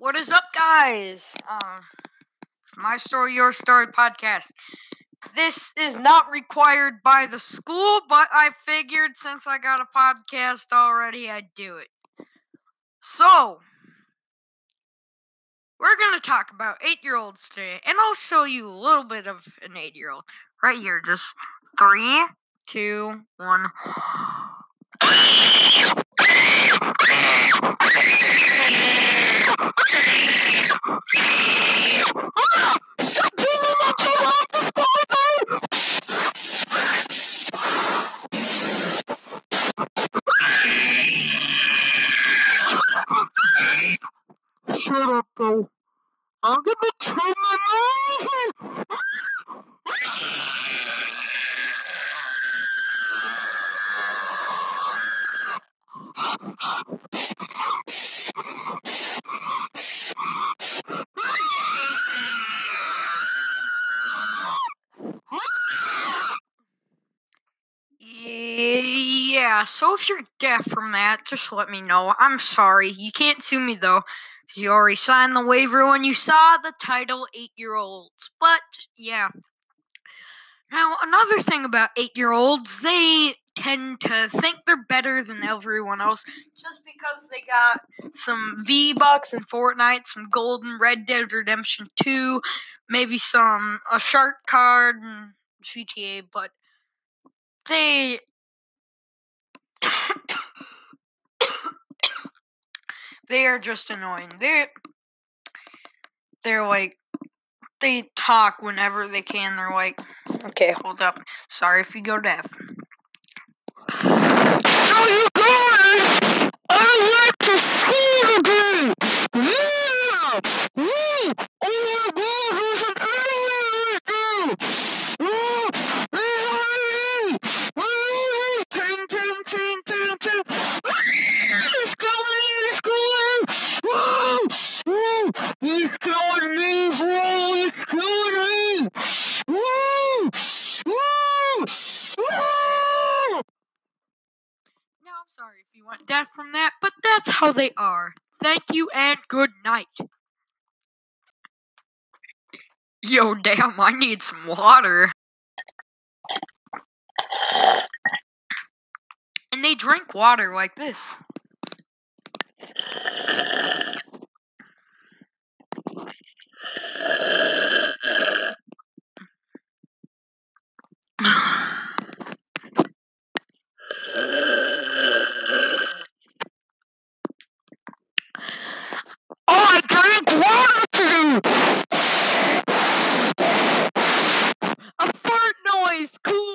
What is up, guys? Uh, my story, your story podcast. This is not required by the school, but I figured since I got a podcast already, I'd do it. So, we're going to talk about eight year olds today, and I'll show you a little bit of an eight year old right here. Just three, two, one. Bro. I'm gonna tell my mom. Yeah, so if you're deaf from that, just let me know. I'm sorry. You can't sue me though, you already signed the waiver when you saw the title eight year olds. But, yeah. Now, another thing about eight year olds, they tend to think they're better than everyone else just because they got some V Bucks and Fortnite, some Golden Red Dead Redemption 2, maybe some a shark card and GTA, but they they are just annoying. They they're like they talk whenever they can. They're like, okay, hold up. Sorry if you go deaf. So you guys, I like to see again. Yeah, yeah. Oh my God, there's an alien right now. Oh, there's an alien. Ting, ting, ting, ting, ting. It's going, it's going. Whoa, whoa. It's killing me, bro. It's killing me. Woo, woo, woo. Now, Sorry if you want deaf from that, but that's how they are. Thank you and good night. Yo, damn, I need some water. And they drink water like this. school